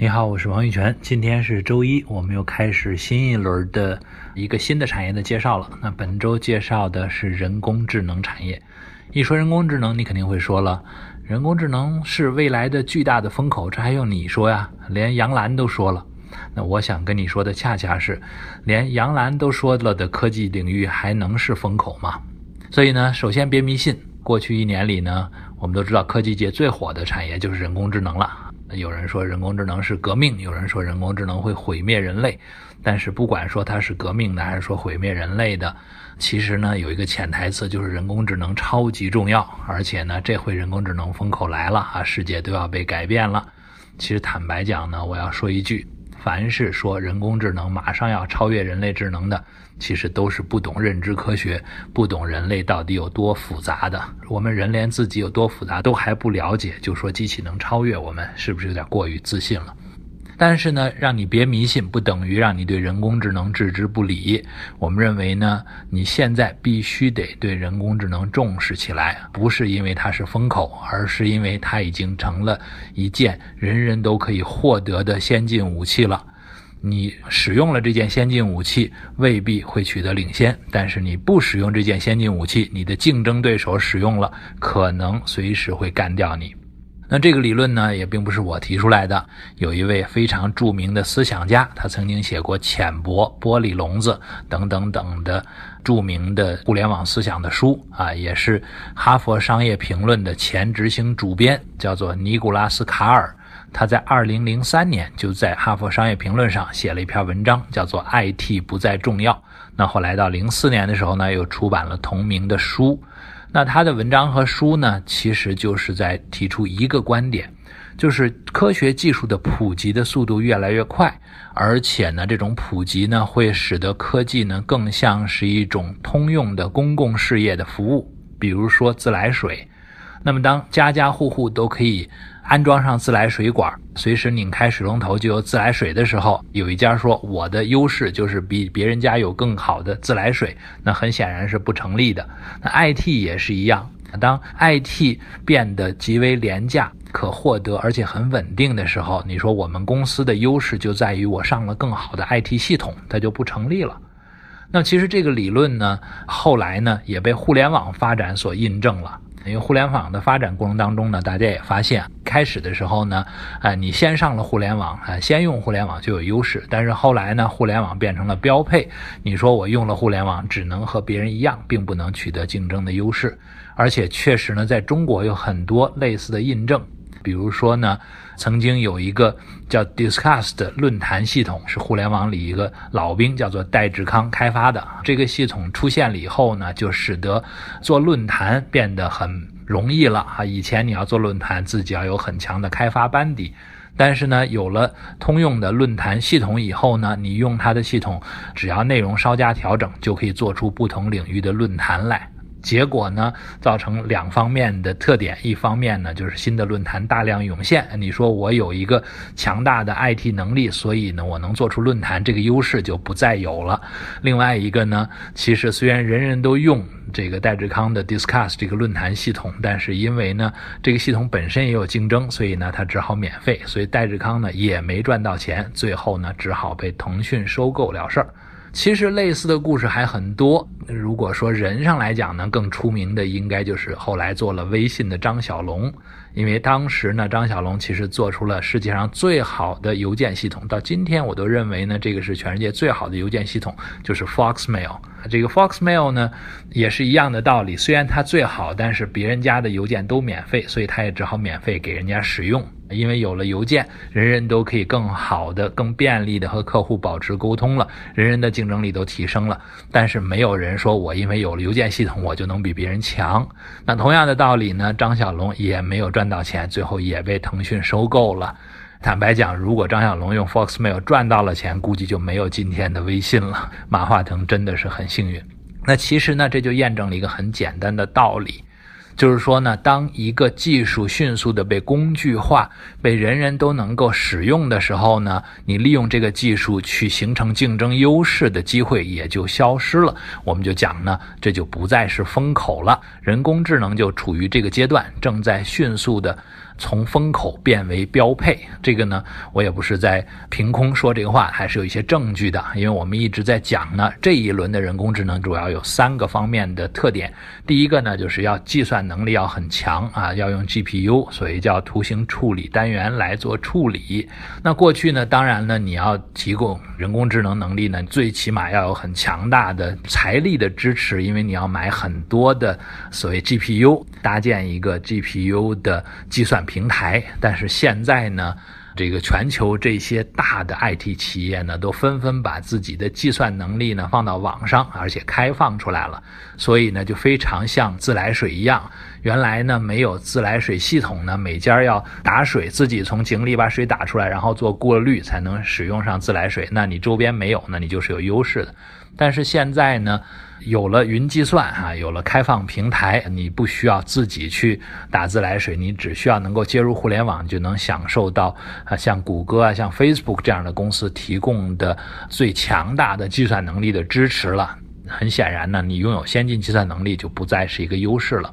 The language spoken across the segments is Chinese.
你好，我是王玉泉。今天是周一，我们又开始新一轮的一个新的产业的介绍了。那本周介绍的是人工智能产业。一说人工智能，你肯定会说了，人工智能是未来的巨大的风口，这还用你说呀？连杨澜都说了。那我想跟你说的恰恰是，连杨澜都说了的科技领域还能是风口吗？所以呢，首先别迷信。过去一年里呢，我们都知道科技界最火的产业就是人工智能了。有人说人工智能是革命，有人说人工智能会毁灭人类。但是不管说它是革命的还是说毁灭人类的，其实呢有一个潜台词就是人工智能超级重要，而且呢这回人工智能风口来了啊，世界都要被改变了。其实坦白讲呢，我要说一句。凡是说人工智能马上要超越人类智能的，其实都是不懂认知科学，不懂人类到底有多复杂的。我们人连自己有多复杂都还不了解，就说机器能超越我们，是不是有点过于自信了？但是呢，让你别迷信，不等于让你对人工智能置之不理。我们认为呢，你现在必须得对人工智能重视起来，不是因为它是风口，而是因为它已经成了一件人人都可以获得的先进武器了。你使用了这件先进武器，未必会取得领先；但是你不使用这件先进武器，你的竞争对手使用了，可能随时会干掉你。那这个理论呢，也并不是我提出来的。有一位非常著名的思想家，他曾经写过《浅薄》《玻璃笼子》等等等的著名的互联网思想的书啊，也是《哈佛商业评论》的前执行主编，叫做尼古拉斯·卡尔。他在2003年就在《哈佛商业评论》上写了一篇文章，叫做《IT 不再重要》。那后来到04年的时候呢，又出版了同名的书。那他的文章和书呢，其实就是在提出一个观点，就是科学技术的普及的速度越来越快，而且呢，这种普及呢，会使得科技呢更像是一种通用的公共事业的服务，比如说自来水。那么，当家家户户都可以安装上自来水管，随时拧开水龙头就有自来水的时候，有一家说我的优势就是比别人家有更好的自来水，那很显然是不成立的。那 IT 也是一样，当 IT 变得极为廉价、可获得而且很稳定的时候，你说我们公司的优势就在于我上了更好的 IT 系统，它就不成立了。那其实这个理论呢，后来呢也被互联网发展所印证了。因为互联网的发展过程当中呢，大家也发现，开始的时候呢，啊，你先上了互联网，啊，先用互联网就有优势。但是后来呢，互联网变成了标配，你说我用了互联网，只能和别人一样，并不能取得竞争的优势。而且确实呢，在中国有很多类似的印证。比如说呢，曾经有一个叫 Discuss 的论坛系统，是互联网里一个老兵，叫做戴志康开发的。这个系统出现了以后呢，就使得做论坛变得很容易了啊！以前你要做论坛，自己要有很强的开发班底，但是呢，有了通用的论坛系统以后呢，你用它的系统，只要内容稍加调整，就可以做出不同领域的论坛来。结果呢，造成两方面的特点。一方面呢，就是新的论坛大量涌现。你说我有一个强大的 IT 能力，所以呢，我能做出论坛，这个优势就不再有了。另外一个呢，其实虽然人人都用这个戴志康的 Discuss 这个论坛系统，但是因为呢，这个系统本身也有竞争，所以呢，它只好免费。所以戴志康呢也没赚到钱，最后呢，只好被腾讯收购了事儿。其实类似的故事还很多。如果说人上来讲呢，更出名的应该就是后来做了微信的张小龙，因为当时呢，张小龙其实做出了世界上最好的邮件系统。到今天我都认为呢，这个是全世界最好的邮件系统，就是 Foxmail。这个 Foxmail 呢，也是一样的道理。虽然它最好，但是别人家的邮件都免费，所以它也只好免费给人家使用。因为有了邮件，人人都可以更好的、更便利的和客户保持沟通了，人人的竞争力都提升了。但是没有人说我因为有了邮件系统，我就能比别人强。那同样的道理呢，张小龙也没有赚到钱，最后也被腾讯收购了。坦白讲，如果张小龙用 Foxmail 赚到了钱，估计就没有今天的微信了。马化腾真的是很幸运。那其实呢，这就验证了一个很简单的道理。就是说呢，当一个技术迅速的被工具化、被人人都能够使用的时候呢，你利用这个技术去形成竞争优势的机会也就消失了。我们就讲呢，这就不再是风口了。人工智能就处于这个阶段，正在迅速的从风口变为标配。这个呢，我也不是在凭空说这个话，还是有一些证据的。因为我们一直在讲呢，这一轮的人工智能主要有三个方面的特点。第一个呢，就是要计算能力要很强啊，要用 GPU，所以叫图形处理单元来做处理。那过去呢，当然呢，你要提供人工智能能力呢，最起码要有很强大的财力的支持，因为你要买很多的所谓 GPU，搭建一个 GPU 的计算平台。但是现在呢，这个全球这些大的 IT 企业呢，都纷纷把自己的计算能力呢放到网上，而且开放出来了，所以呢，就非常像自来水一样。原来呢没有自来水系统呢，每家要打水，自己从井里把水打出来，然后做过滤才能使用上自来水。那你周边没有，那你就是有优势的。但是现在呢，有了云计算啊，有了开放平台，你不需要自己去打自来水，你只需要能够接入互联网，就能享受到啊，像谷歌啊、像 Facebook 这样的公司提供的最强大的计算能力的支持了。很显然呢，你拥有先进计算能力就不再是一个优势了。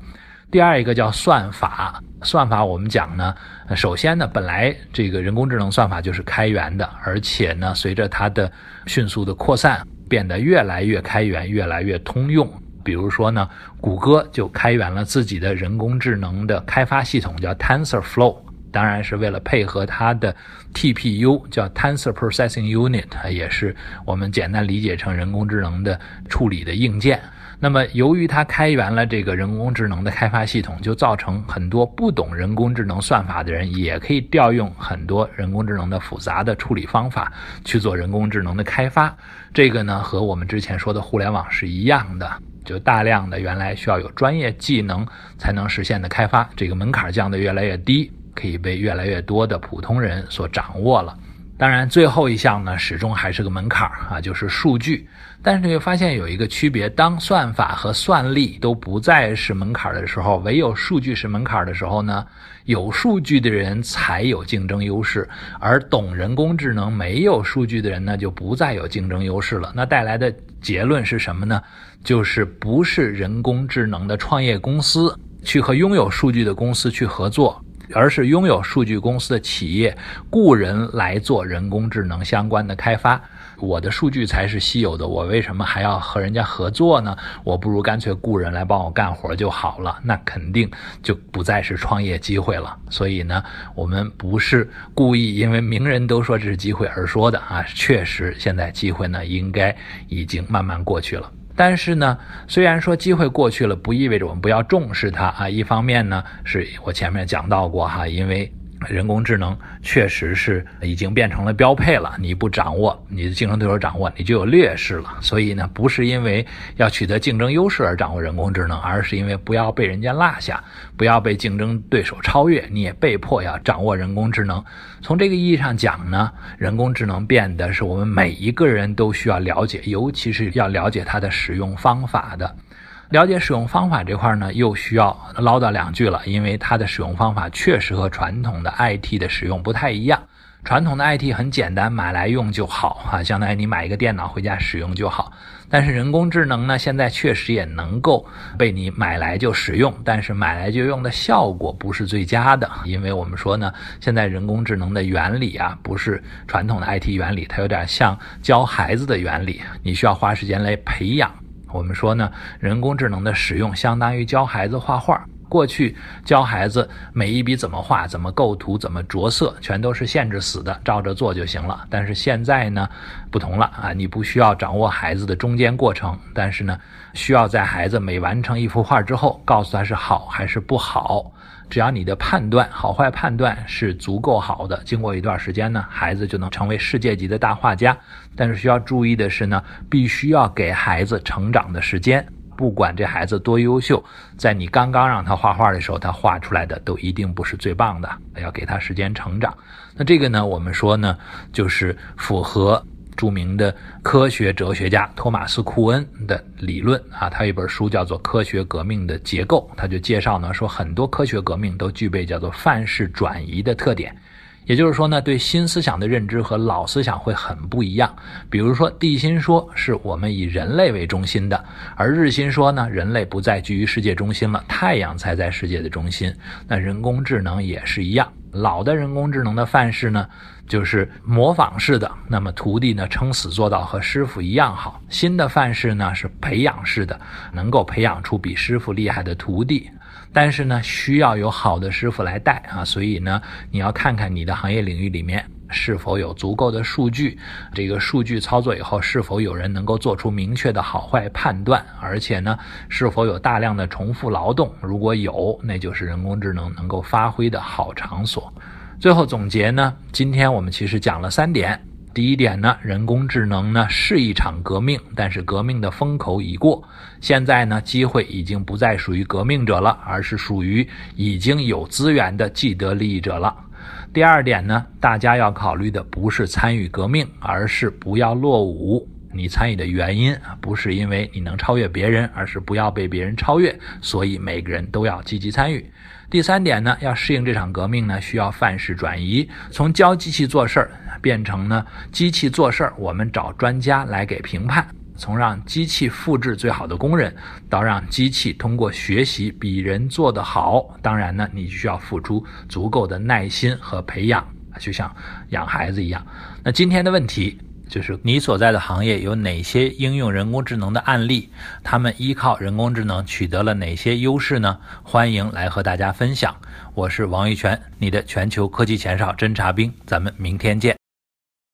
第二一个叫算法，算法我们讲呢，首先呢，本来这个人工智能算法就是开源的，而且呢，随着它的迅速的扩散，变得越来越开源，越来越通用。比如说呢，谷歌就开源了自己的人工智能的开发系统，叫 TensorFlow，当然是为了配合它的 TPU，叫 Tensor Processing Unit，也是我们简单理解成人工智能的处理的硬件。那么，由于它开源了这个人工智能的开发系统，就造成很多不懂人工智能算法的人也可以调用很多人工智能的复杂的处理方法去做人工智能的开发。这个呢，和我们之前说的互联网是一样的，就大量的原来需要有专业技能才能实现的开发，这个门槛降得越来越低，可以被越来越多的普通人所掌握了。当然，最后一项呢，始终还是个门槛儿啊，就是数据。但是你会发现有一个区别，当算法和算力都不再是门槛的时候，唯有数据是门槛的时候呢，有数据的人才有竞争优势，而懂人工智能、没有数据的人呢，就不再有竞争优势了。那带来的结论是什么呢？就是不是人工智能的创业公司去和拥有数据的公司去合作。而是拥有数据公司的企业雇人来做人工智能相关的开发，我的数据才是稀有的，我为什么还要和人家合作呢？我不如干脆雇人来帮我干活就好了，那肯定就不再是创业机会了。所以呢，我们不是故意因为名人都说这是机会而说的啊，确实现在机会呢应该已经慢慢过去了。但是呢，虽然说机会过去了，不意味着我们不要重视它啊。一方面呢，是我前面讲到过哈，因为。人工智能确实是已经变成了标配了，你不掌握，你的竞争对手掌握，你就有劣势了。所以呢，不是因为要取得竞争优势而掌握人工智能，而是因为不要被人家落下，不要被竞争对手超越，你也被迫要掌握人工智能。从这个意义上讲呢，人工智能变得是我们每一个人都需要了解，尤其是要了解它的使用方法的。了解使用方法这块呢，又需要唠叨两句了，因为它的使用方法确实和传统的 IT 的使用不太一样。传统的 IT 很简单，买来用就好啊，相当于你买一个电脑回家使用就好。但是人工智能呢，现在确实也能够被你买来就使用，但是买来就用的效果不是最佳的，因为我们说呢，现在人工智能的原理啊，不是传统的 IT 原理，它有点像教孩子的原理，你需要花时间来培养。我们说呢，人工智能的使用相当于教孩子画画。过去教孩子每一笔怎么画、怎么构图、怎么着色，全都是限制死的，照着做就行了。但是现在呢，不同了啊，你不需要掌握孩子的中间过程，但是呢，需要在孩子每完成一幅画之后，告诉他是好还是不好。只要你的判断好坏判断是足够好的，经过一段时间呢，孩子就能成为世界级的大画家。但是需要注意的是呢，必须要给孩子成长的时间。不管这孩子多优秀，在你刚刚让他画画的时候，他画出来的都一定不是最棒的。要给他时间成长。那这个呢，我们说呢，就是符合。著名的科学哲学家托马斯·库恩的理论啊，他有一本书叫做《科学革命的结构》，他就介绍呢说，很多科学革命都具备叫做范式转移的特点。也就是说呢，对新思想的认知和老思想会很不一样。比如说，地心说是我们以人类为中心的，而日心说呢，人类不再居于世界中心了，太阳才在世界的中心。那人工智能也是一样，老的人工智能的范式呢，就是模仿式的，那么徒弟呢撑死做到和师傅一样好；新的范式呢是培养式的，能够培养出比师傅厉害的徒弟。但是呢，需要有好的师傅来带啊，所以呢，你要看看你的行业领域里面是否有足够的数据，这个数据操作以后是否有人能够做出明确的好坏判断，而且呢，是否有大量的重复劳动，如果有，那就是人工智能能够发挥的好场所。最后总结呢，今天我们其实讲了三点。第一点呢，人工智能呢是一场革命，但是革命的风口已过，现在呢机会已经不再属于革命者了，而是属于已经有资源的既得利益者了。第二点呢，大家要考虑的不是参与革命，而是不要落伍。你参与的原因啊，不是因为你能超越别人，而是不要被别人超越。所以每个人都要积极参与。第三点呢，要适应这场革命呢，需要范式转移，从教机器做事儿。变成呢，机器做事儿，我们找专家来给评判。从让机器复制最好的工人，到让机器通过学习比人做得好。当然呢，你需要付出足够的耐心和培养，就像养孩子一样。那今天的问题就是，你所在的行业有哪些应用人工智能的案例？他们依靠人工智能取得了哪些优势呢？欢迎来和大家分享。我是王玉泉，你的全球科技前哨侦察兵。咱们明天见。